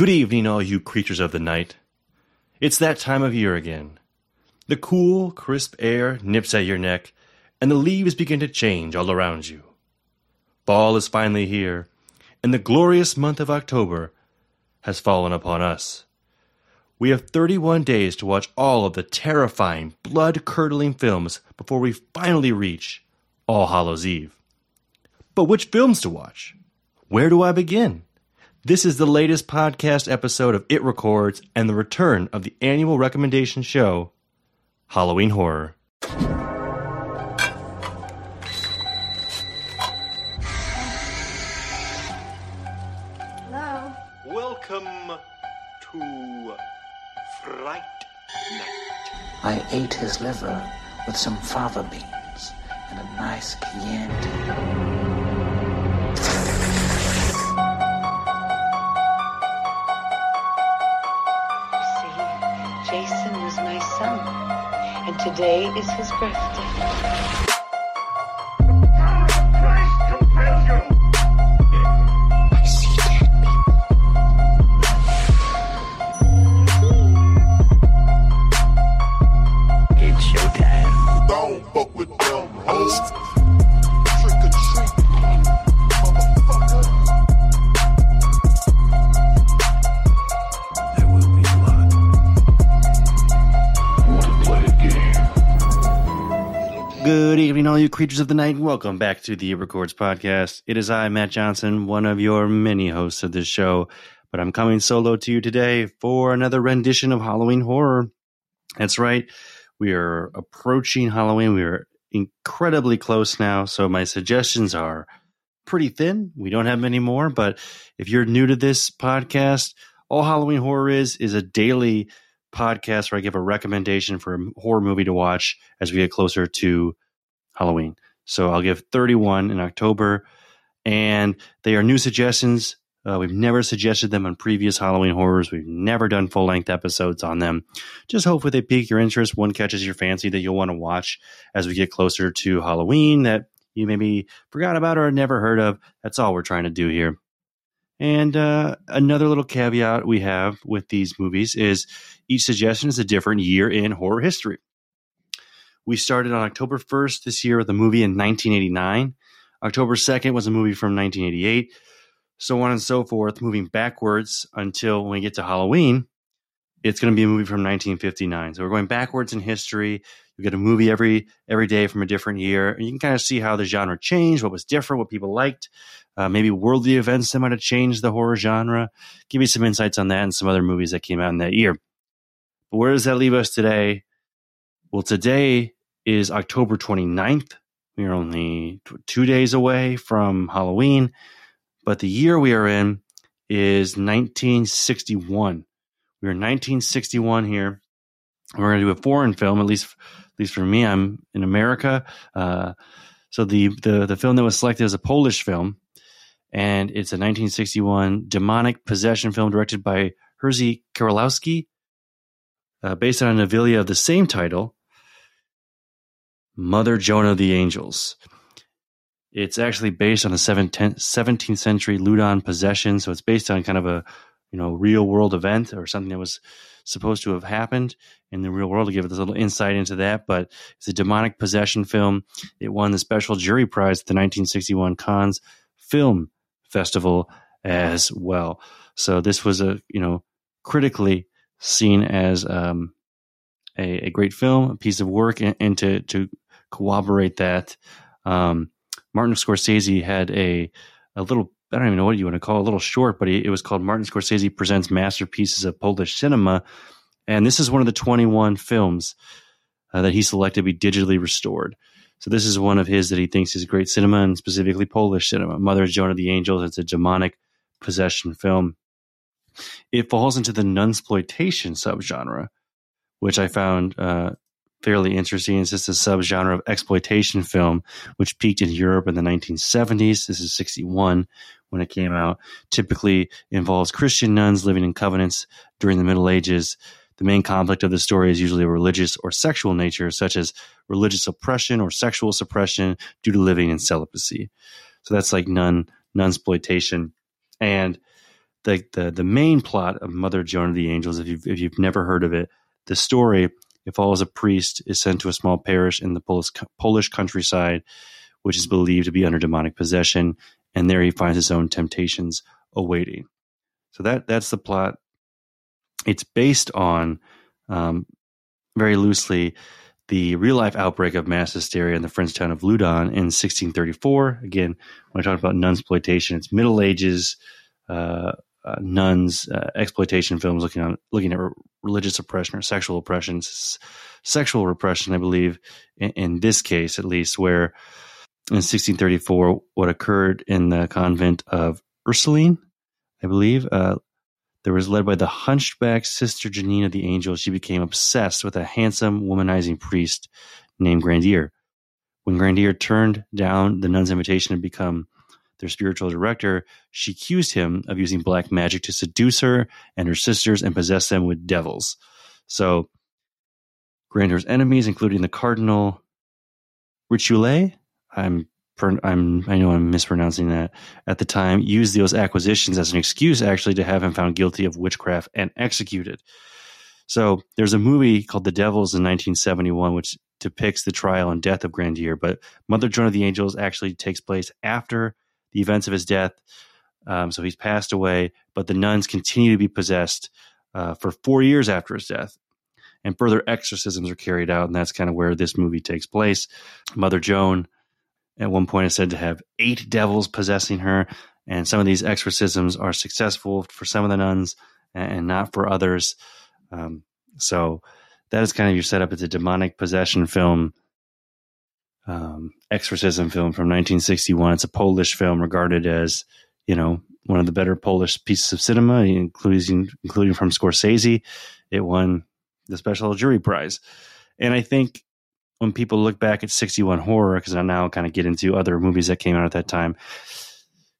Good evening, all you creatures of the night. It's that time of year again. The cool, crisp air nips at your neck, and the leaves begin to change all around you. Fall is finally here, and the glorious month of October has fallen upon us. We have 31 days to watch all of the terrifying, blood curdling films before we finally reach All Hallows Eve. But which films to watch? Where do I begin? This is the latest podcast episode of It Records and the return of the annual recommendation show, Halloween Horror. Hello? Welcome to Fright Night. I ate his liver with some fava beans and a nice Chianti. Today is his birthday. Good evening, all you creatures of the night, and welcome back to the Records podcast. It is I, Matt Johnson, one of your many hosts of this show, but I'm coming solo to you today for another rendition of Halloween horror. That's right, we are approaching Halloween. We are incredibly close now, so my suggestions are pretty thin. We don't have many more, but if you're new to this podcast, all Halloween horror is is a daily podcast where I give a recommendation for a horror movie to watch as we get closer to Halloween. So I'll give 31 in October, and they are new suggestions. Uh, we've never suggested them on previous Halloween horrors. We've never done full length episodes on them. Just hopefully they pique your interest. One catches your fancy that you'll want to watch as we get closer to Halloween that you maybe forgot about or never heard of. That's all we're trying to do here. And uh, another little caveat we have with these movies is each suggestion is a different year in horror history. We started on October 1st this year with a movie in 1989. October 2nd was a movie from 1988. So on and so forth, moving backwards until when we get to Halloween, it's going to be a movie from 1959. So we're going backwards in history. You get a movie every every day from a different year, and you can kind of see how the genre changed, what was different, what people liked, uh, maybe worldly events that might have changed the horror genre. Give me some insights on that and some other movies that came out in that year. But where does that leave us today? Well, today is October 29th. We are only two days away from Halloween, but the year we are in is 1961. We're in 1961 here. We're going to do a foreign film, at least, least for me. I'm in America. Uh, so the, the the film that was selected is a Polish film, and it's a 1961 demonic possession film directed by Herzy Karolowski, uh, based on a novella of the same title, Mother Joan of the Angels. It's actually based on the 17th century Loudun possession, so it's based on kind of a you know real world event or something that was supposed to have happened in the real world to give us a little insight into that. But it's a demonic possession film. It won the special jury prize at the 1961 Cannes Film Festival as well. So this was a you know critically seen as um, a, a great film, a piece of work, and, and to to corroborate that, um, Martin Scorsese had a a little. I don't even know what you want to call it, a little short, but it was called Martin Scorsese Presents Masterpieces of Polish Cinema. And this is one of the 21 films uh, that he selected to be digitally restored. So this is one of his that he thinks is great cinema and specifically Polish cinema. Mother Joan of the Angels. It's a demonic possession film. It falls into the nunsploitation subgenre, which I found uh, fairly interesting. It's just a subgenre of exploitation film, which peaked in Europe in the 1970s. This is 61 when it came out. Typically involves Christian nuns living in covenants during the Middle Ages. The main conflict of the story is usually a religious or sexual nature, such as religious oppression or sexual suppression due to living in celibacy. So that's like nun nunsploitation. And the, the the main plot of Mother Joan of the Angels, if you've if you've never heard of it, the story it follows a priest is sent to a small parish in the Polish Polish countryside, which is believed to be under demonic possession, and there he finds his own temptations awaiting. So that that's the plot. It's based on um, very loosely the real life outbreak of mass hysteria in the French town of Loudun in 1634. Again, when I talk about nun exploitation, it's Middle Ages uh, uh, nuns uh, exploitation films looking on looking at re- religious oppression or sexual oppression, S- sexual repression, I believe, in, in this case at least, where in 1634, what occurred in the convent of Ursuline, I believe, uh, there was led by the hunchback sister Janina the Angel. She became obsessed with a handsome, womanizing priest named Grandier. When Grandier turned down the nun's invitation to become their spiritual director, she accused him of using black magic to seduce her and her sisters and possess them with devils. So, Grandier's enemies, including the Cardinal Richelieu, I'm I'm I know I'm mispronouncing that at the time, used those acquisitions as an excuse actually to have him found guilty of witchcraft and executed. So there's a movie called The Devils in 1971, which depicts the trial and death of Grandier, but Mother Joan of the Angels actually takes place after the events of his death. Um, so he's passed away, but the nuns continue to be possessed uh, for four years after his death. And further exorcisms are carried out, and that's kind of where this movie takes place. Mother Joan, at one point, is said to have eight devils possessing her, and some of these exorcisms are successful for some of the nuns and not for others. Um, so that is kind of your setup. It's a demonic possession film um, exorcism film from 1961. It's a Polish film regarded as, you know, one of the better Polish pieces of cinema, including including from Scorsese. It won the Special Jury Prize, and I think when people look back at 61 horror, because I now kind of get into other movies that came out at that time,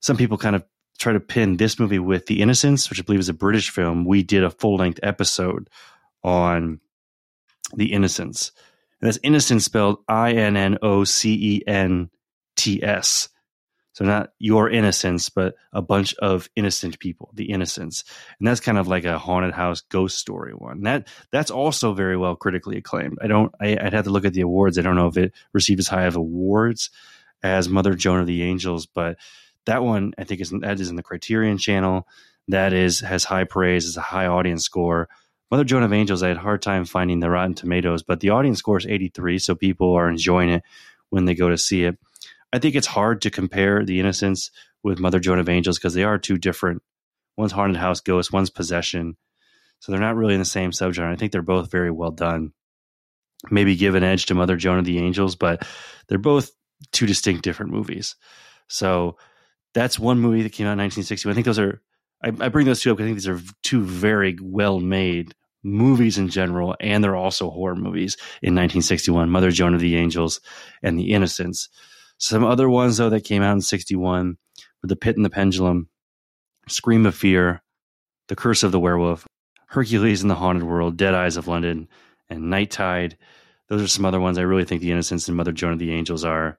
some people kind of try to pin this movie with The Innocents, which I believe is a British film. We did a full length episode on The Innocents and that's innocent spelled I N N O C E N T S. So not your innocence, but a bunch of innocent people, the innocents. And that's kind of like a haunted house ghost story one. That that's also very well critically acclaimed. I don't I, would have to look at the awards. I don't know if it received as high of awards as Mother Joan of the Angels, but that one I think is that is in the Criterion channel. That is has high praise, is a high audience score. Mother Joan of Angels, I had a hard time finding the Rotten Tomatoes, but the audience score is 83, so people are enjoying it when they go to see it. I think it's hard to compare The Innocents with Mother Joan of Angels because they are two different. One's haunted house ghost, one's possession. So they're not really in the same subgenre. I think they're both very well done. Maybe give an edge to Mother Joan of the Angels, but they're both two distinct different movies. So that's one movie that came out in 1960. I think those are I, I bring those two up because I think these are two very well made movies in general, and they're also horror movies in 1961 Mother Joan of the Angels and The Innocents. Some other ones, though, that came out in 61 were The Pit and the Pendulum, Scream of Fear, The Curse of the Werewolf, Hercules in the Haunted World, Dead Eyes of London, and Night Tide. Those are some other ones I really think The Innocents and Mother Joan of the Angels are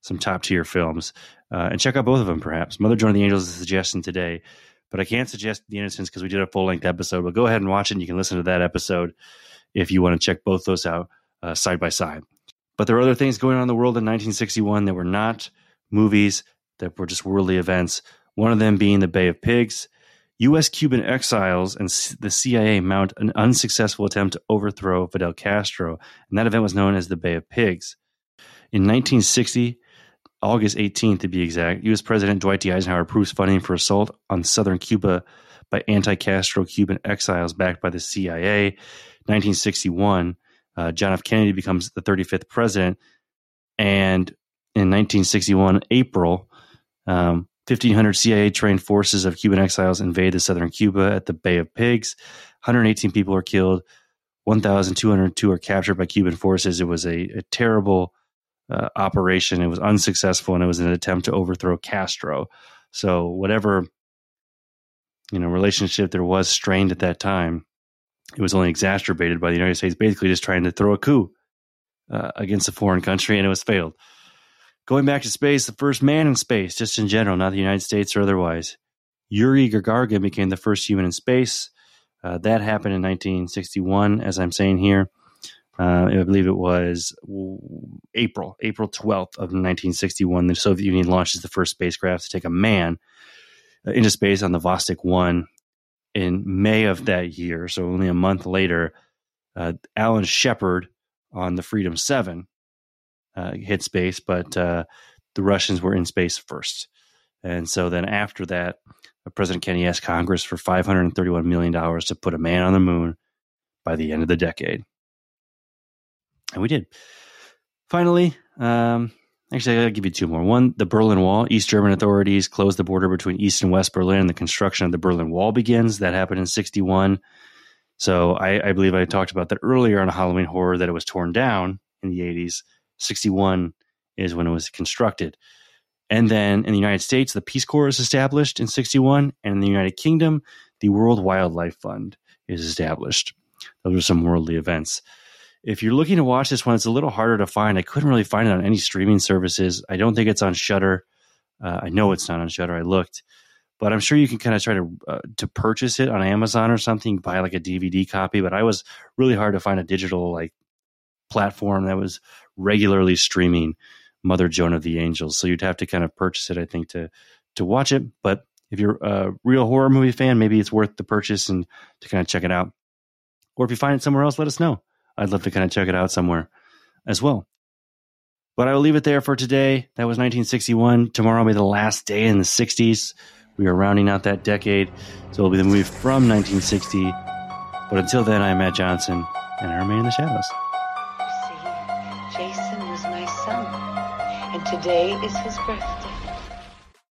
some top tier films. Uh, and check out both of them, perhaps. Mother Joan of the Angels is a suggestion today but I can't suggest The Innocents because we did a full length episode. But go ahead and watch it. And you can listen to that episode if you want to check both those out uh, side by side. But there were other things going on in the world in 1961 that were not movies, that were just worldly events. One of them being the Bay of Pigs. U.S. Cuban exiles and the CIA mount an unsuccessful attempt to overthrow Fidel Castro, and that event was known as the Bay of Pigs. In 1960, August 18th to be exact, U.S. President Dwight D. Eisenhower approves funding for assault on southern Cuba by anti Castro Cuban exiles backed by the CIA. 1961, uh, John F. Kennedy becomes the 35th president. And in 1961, April, um, 1,500 CIA trained forces of Cuban exiles invade the southern Cuba at the Bay of Pigs. 118 people are killed. 1,202 are captured by Cuban forces. It was a, a terrible uh, operation. It was unsuccessful, and it was an attempt to overthrow Castro. So whatever you know relationship there was strained at that time, it was only exacerbated by the United States basically just trying to throw a coup uh, against a foreign country, and it was failed. Going back to space, the first man in space, just in general, not the United States or otherwise, Yuri Gagarin became the first human in space. Uh, that happened in 1961, as I'm saying here. Uh, I believe it was April, April 12th of 1961. The Soviet Union launches the first spacecraft to take a man uh, into space on the Vostok 1 in May of that year. So only a month later, uh, Alan Shepard on the Freedom 7 uh, hit space, but uh, the Russians were in space first. And so then after that, uh, President Kennedy asked Congress for $531 million to put a man on the moon by the end of the decade. And we did. Finally, um, actually, I'll give you two more. One, the Berlin Wall. East German authorities closed the border between East and West Berlin, and the construction of the Berlin Wall begins. That happened in 61. So I, I believe I talked about that earlier on Halloween Horror that it was torn down in the 80s. 61 is when it was constructed. And then in the United States, the Peace Corps is established in 61. And in the United Kingdom, the World Wildlife Fund is established. Those are some worldly events. If you're looking to watch this one, it's a little harder to find. I couldn't really find it on any streaming services. I don't think it's on Shudder. Uh, I know it's not on Shudder. I looked, but I'm sure you can kind of try to uh, to purchase it on Amazon or something. Buy like a DVD copy. But I was really hard to find a digital like platform that was regularly streaming Mother Joan of the Angels. So you'd have to kind of purchase it, I think, to to watch it. But if you're a real horror movie fan, maybe it's worth the purchase and to kind of check it out. Or if you find it somewhere else, let us know. I'd love to kind of check it out somewhere as well. But I will leave it there for today. That was 1961. Tomorrow will be the last day in the 60s. We are rounding out that decade. So it'll be the movie from 1960. But until then, I'm Matt Johnson, and I remain in the shadows. You see, Jason was my son, and today is his birthday.